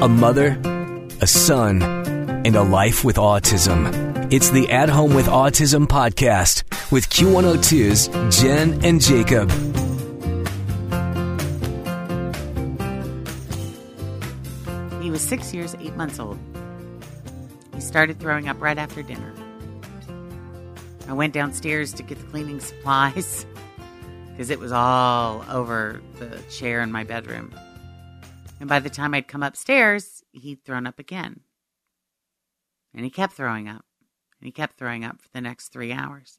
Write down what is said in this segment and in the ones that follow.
a mother, a son, and a life with autism. It's the At Home with Autism podcast with Q102's Jen and Jacob. He was six years, eight months old. He started throwing up right after dinner. I went downstairs to get the cleaning supplies because it was all over the chair in my bedroom. And by the time I'd come upstairs, he'd thrown up again. And he kept throwing up. And he kept throwing up for the next three hours.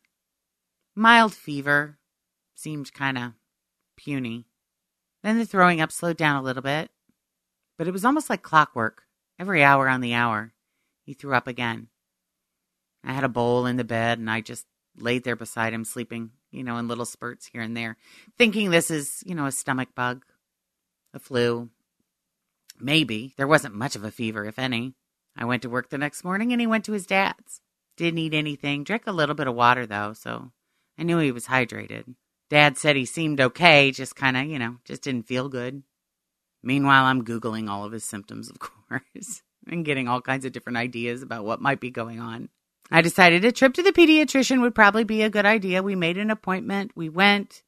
Mild fever seemed kind of puny. Then the throwing up slowed down a little bit, but it was almost like clockwork. Every hour on the hour, he threw up again. I had a bowl in the bed and I just laid there beside him, sleeping, you know, in little spurts here and there, thinking this is, you know, a stomach bug, a flu. Maybe. There wasn't much of a fever, if any. I went to work the next morning and he went to his dad's. Didn't eat anything, drank a little bit of water though, so I knew he was hydrated. Dad said he seemed okay, just kind of, you know, just didn't feel good. Meanwhile, I'm Googling all of his symptoms, of course, and getting all kinds of different ideas about what might be going on. I decided a trip to the pediatrician would probably be a good idea. We made an appointment. We went.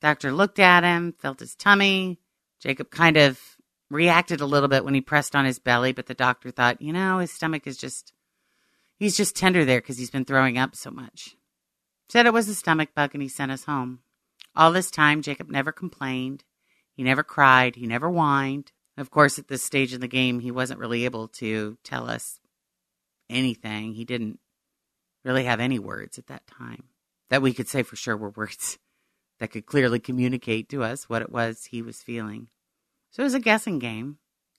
Doctor looked at him, felt his tummy. Jacob kind of reacted a little bit when he pressed on his belly, but the doctor thought, you know, his stomach is just, he's just tender there because he's been throwing up so much. Said it was a stomach bug and he sent us home. All this time, Jacob never complained. He never cried. He never whined. Of course, at this stage in the game, he wasn't really able to tell us anything. He didn't really have any words at that time that we could say for sure were words that could clearly communicate to us what it was he was feeling. So it was a guessing game,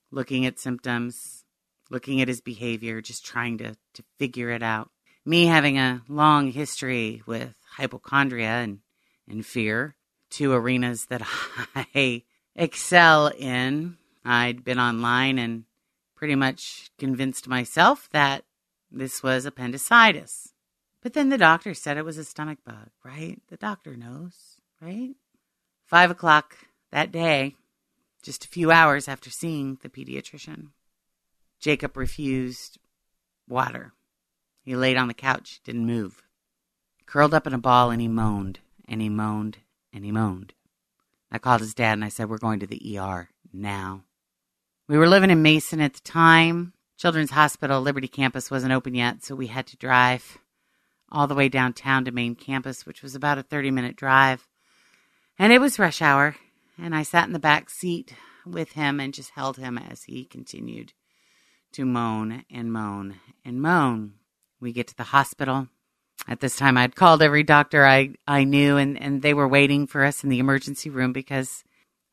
looking at symptoms, looking at his behavior, just trying to, to figure it out. Me having a long history with hypochondria and, and fear, two arenas that I excel in. I'd been online and pretty much convinced myself that this was appendicitis. But then the doctor said it was a stomach bug, right? The doctor knows, right? Five o'clock that day, just a few hours after seeing the pediatrician, Jacob refused water. He laid on the couch, didn't move, curled up in a ball, and he moaned, and he moaned, and he moaned. I called his dad and I said, We're going to the ER now. We were living in Mason at the time. Children's Hospital Liberty campus wasn't open yet, so we had to drive all the way downtown to main campus, which was about a 30 minute drive. And it was rush hour, and I sat in the back seat with him and just held him as he continued to moan and moan and moan. We get to the hospital. At this time, I'd called every doctor I, I knew, and, and they were waiting for us in the emergency room because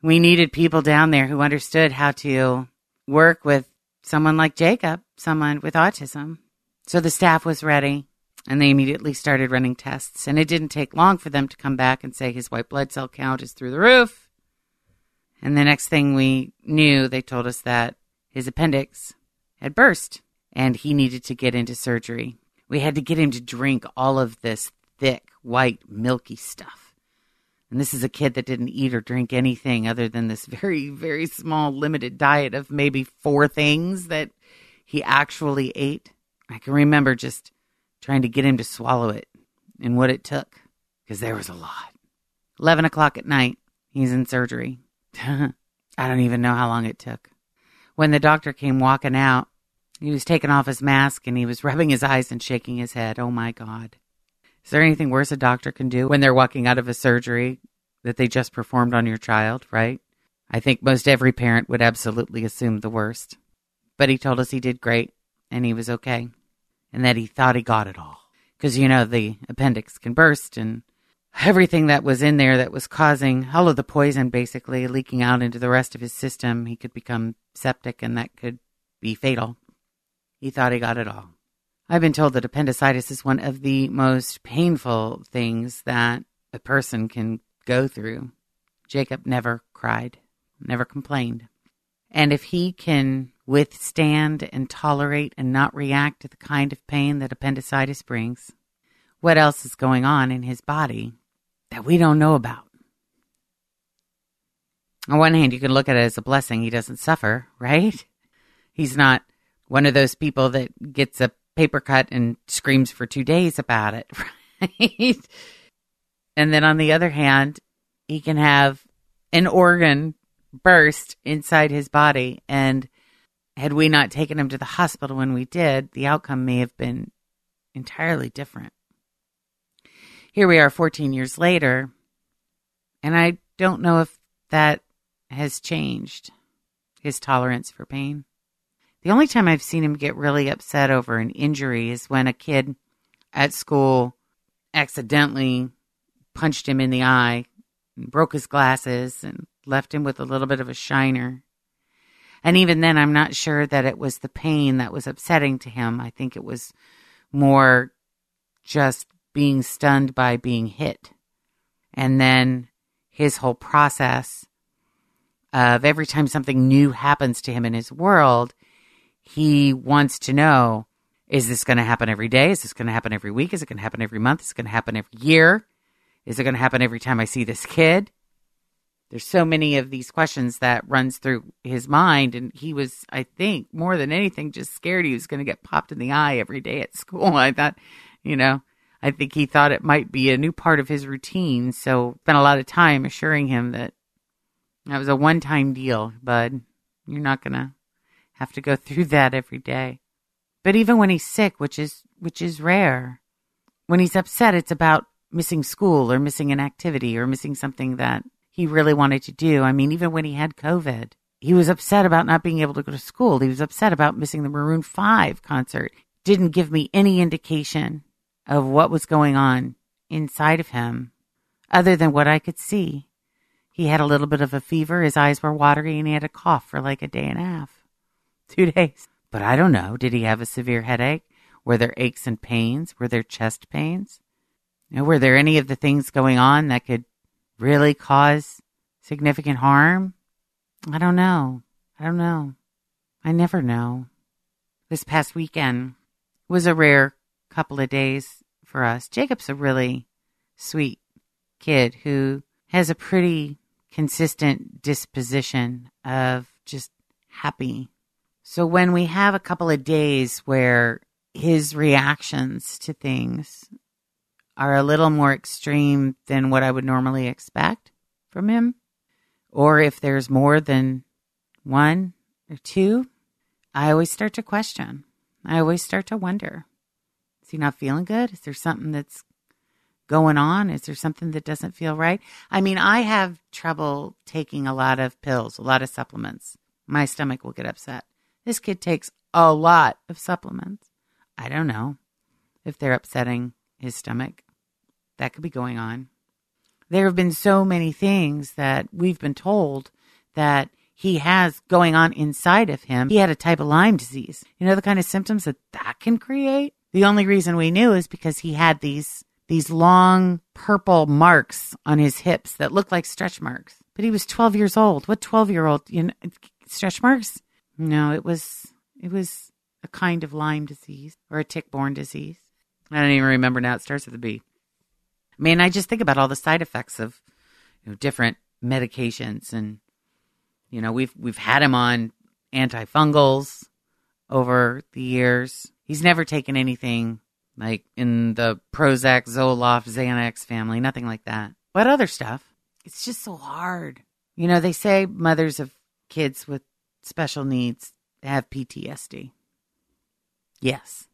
we needed people down there who understood how to work with someone like Jacob, someone with autism. So the staff was ready and they immediately started running tests. And it didn't take long for them to come back and say his white blood cell count is through the roof. And the next thing we knew, they told us that his appendix had burst and he needed to get into surgery. We had to get him to drink all of this thick, white, milky stuff. And this is a kid that didn't eat or drink anything other than this very, very small, limited diet of maybe four things that he actually ate. I can remember just trying to get him to swallow it and what it took because there was a lot. 11 o'clock at night, he's in surgery. I don't even know how long it took. When the doctor came walking out, he was taking off his mask and he was rubbing his eyes and shaking his head. Oh my God. Is there anything worse a doctor can do when they're walking out of a surgery that they just performed on your child, right? I think most every parent would absolutely assume the worst. But he told us he did great and he was okay and that he thought he got it all. Because, you know, the appendix can burst and everything that was in there that was causing all of the poison basically leaking out into the rest of his system, he could become septic and that could be fatal. He thought he got it all. I've been told that appendicitis is one of the most painful things that a person can go through. Jacob never cried, never complained. And if he can withstand and tolerate and not react to the kind of pain that appendicitis brings, what else is going on in his body that we don't know about? On one hand, you can look at it as a blessing. He doesn't suffer, right? He's not one of those people that gets a paper cut and screams for two days about it, right? and then on the other hand, he can have an organ burst inside his body. And had we not taken him to the hospital when we did, the outcome may have been entirely different. Here we are 14 years later, and I don't know if that has changed his tolerance for pain. The only time I've seen him get really upset over an injury is when a kid at school accidentally punched him in the eye and broke his glasses and left him with a little bit of a shiner. And even then, I'm not sure that it was the pain that was upsetting to him. I think it was more just being stunned by being hit. And then his whole process of every time something new happens to him in his world, he wants to know is this going to happen every day? Is this going to happen every week? Is it going to happen every month? Is it going to happen every year? Is it going to happen every time I see this kid? There's so many of these questions that runs through his mind and he was I think more than anything just scared he was going to get popped in the eye every day at school. I thought, you know, I think he thought it might be a new part of his routine, so spent a lot of time assuring him that that was a one-time deal, bud. You're not to have to go through that every day. But even when he's sick, which is which is rare, when he's upset, it's about missing school or missing an activity or missing something that he really wanted to do. I mean, even when he had COVID, he was upset about not being able to go to school. He was upset about missing the Maroon 5 concert. Didn't give me any indication of what was going on inside of him other than what I could see. He had a little bit of a fever, his eyes were watery, and he had a cough for like a day and a half. two days. But I don't know. Did he have a severe headache? Were there aches and pains? Were there chest pains? Know, were there any of the things going on that could really cause significant harm? I don't know. I don't know. I never know. This past weekend was a rare couple of days for us. Jacob's a really sweet kid who has a pretty consistent disposition of just happy so when we have a couple of days where his reactions to things are a little more extreme than what I would normally expect from him, or if there's more than one or two, I always start to question. I always start to wonder is he not feeling good? Is there something that's going on? Is there something that doesn't feel right? I mean, I have trouble taking a lot of pills, a lot of supplements. My stomach will get upset. This kid takes a lot of supplements. I don't know if they're upsetting his stomach. That could be going on. There have been so many things that we've been told that he has going on inside of him. He had a type of Lyme disease. You know the kind of symptoms that that can create? The only reason we knew is because he had these these long purple marks on his hips that looked like stretch marks. But he was 12 years old. What 12 year old, you know, stretch marks? No, it was it was a kind of Lyme disease or a tick-borne disease. I don't even remember now. It starts with a B. I mean, I just think about all the side effects of you know, different medications, and you know, we've we've had him on antifungals over the years. He's never taken anything like in the Prozac, Zoloft, Xanax family, nothing like that. But other stuff, it's just so hard. You know, they say mothers of kids with special needs have PTSD. Yes.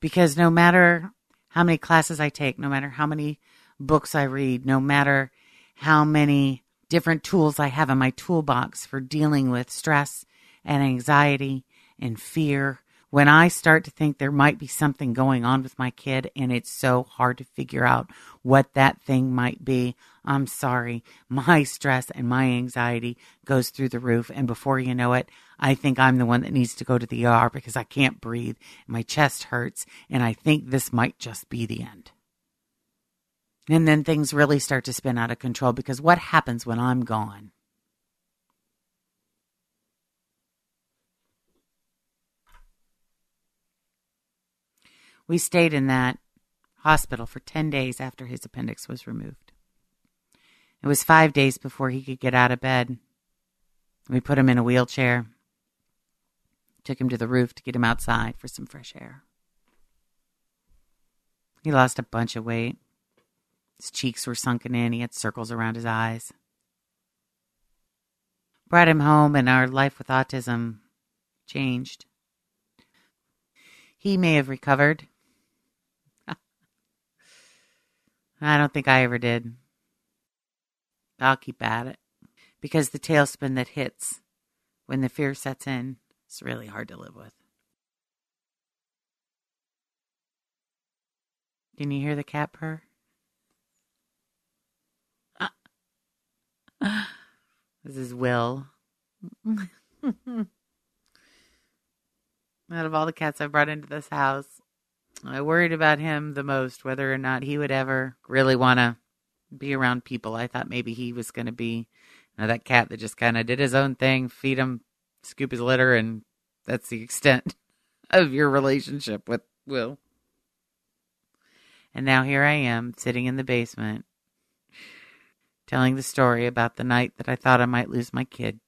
Because no matter how many classes I take, no matter how many books I read, no matter how many different tools I have in my toolbox for dealing with stress and anxiety and fear when I start to think there might be something going on with my kid and it's so hard to figure out what that thing might be, I'm sorry. My stress and my anxiety goes through the roof. And before you know it, I think I'm the one that needs to go to the ER because I can't breathe. My chest hurts. And I think this might just be the end. And then things really start to spin out of control because what happens when I'm gone? We stayed in that hospital for 10 days after his appendix was removed. It was five days before he could get out of bed. We put him in a wheelchair. Took him to the roof to get him outside for some fresh air. He lost a bunch of weight. His cheeks were sunken in. He had circles around his eyes. Brought him home, and our life with autism changed. He may have recovered. I don't think I ever did. I'll keep at it because the tailspin that hits when the fear sets in is really hard to live with. Can you hear the cat purr? This is Will. Out of all the cats I've brought into this house, I worried about him the most, whether or not he would ever really want to be around people. I thought maybe he was going to be you know, that cat that just kind of did his own thing, feed him, scoop his litter, and that's the extent of your relationship with Will. And now here I am sitting in the basement telling the story about the night that I thought I might lose my kid.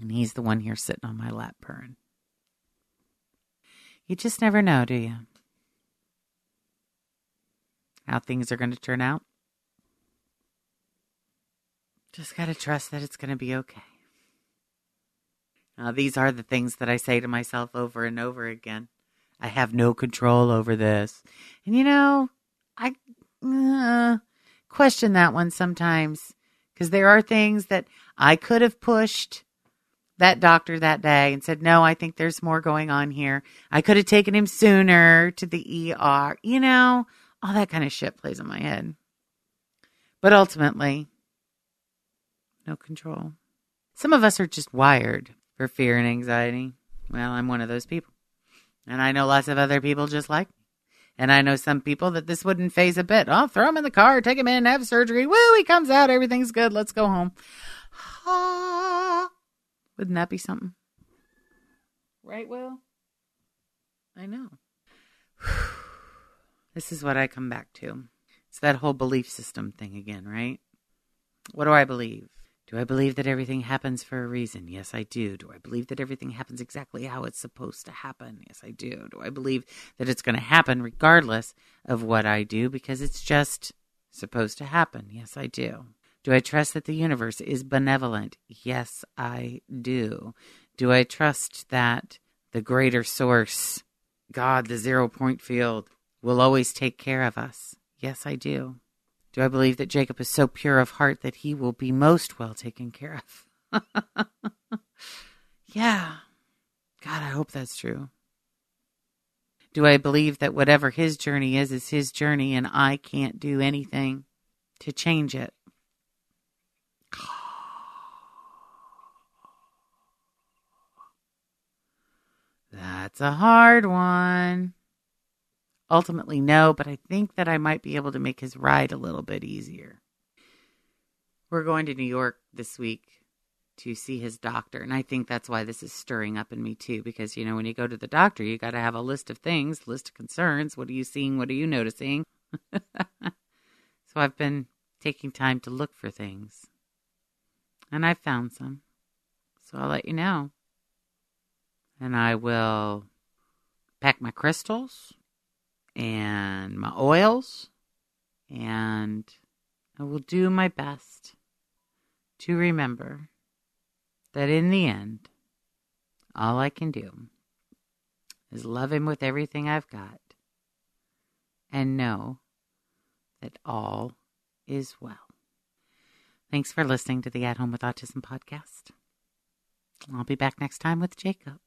And he's the one here sitting on my lap purring. You just never know, do you? How things are going to turn out. Just got to trust that it's going to be okay. Now, these are the things that I say to myself over and over again. I have no control over this. And you know, I uh, question that one sometimes because there are things that I could have pushed that doctor that day and said, No, I think there's more going on here. I could have taken him sooner to the ER. You know, all that kind of shit plays in my head. But ultimately, no control. Some of us are just wired for fear and anxiety. Well, I'm one of those people. And I know lots of other people just like. And I know some people that this wouldn't faze a bit. Oh, throw him in the car, take him in, have surgery. Woo, he comes out, everything's good, let's go home. Wouldn't that be something? Right, Will? I know. This is what I come back to. It's that whole belief system thing again, right? What do I believe? Do I believe that everything happens for a reason? Yes, I do. Do I believe that everything happens exactly how it's supposed to happen? Yes, I do. Do I believe that it's going to happen regardless of what I do because it's just supposed to happen? Yes, I do. Do I trust that the universe is benevolent? Yes, I do. Do I trust that the greater source, God, the zero point field, will always take care of us? Yes, I do. Do I believe that Jacob is so pure of heart that he will be most well taken care of? yeah. God, I hope that's true. Do I believe that whatever his journey is, is his journey and I can't do anything to change it? That's a hard one. Ultimately, no, but I think that I might be able to make his ride a little bit easier. We're going to New York this week to see his doctor, and I think that's why this is stirring up in me too. Because you know, when you go to the doctor, you got to have a list of things, list of concerns. What are you seeing? What are you noticing? so I've been taking time to look for things, and I've found some. So I'll let you know, and I will pack my crystals and my oils, and I will do my best to remember that in the end, all I can do is love him with everything I've got and know that all is well. Thanks for listening to the At Home with Autism podcast. I'll be back next time with Jacob.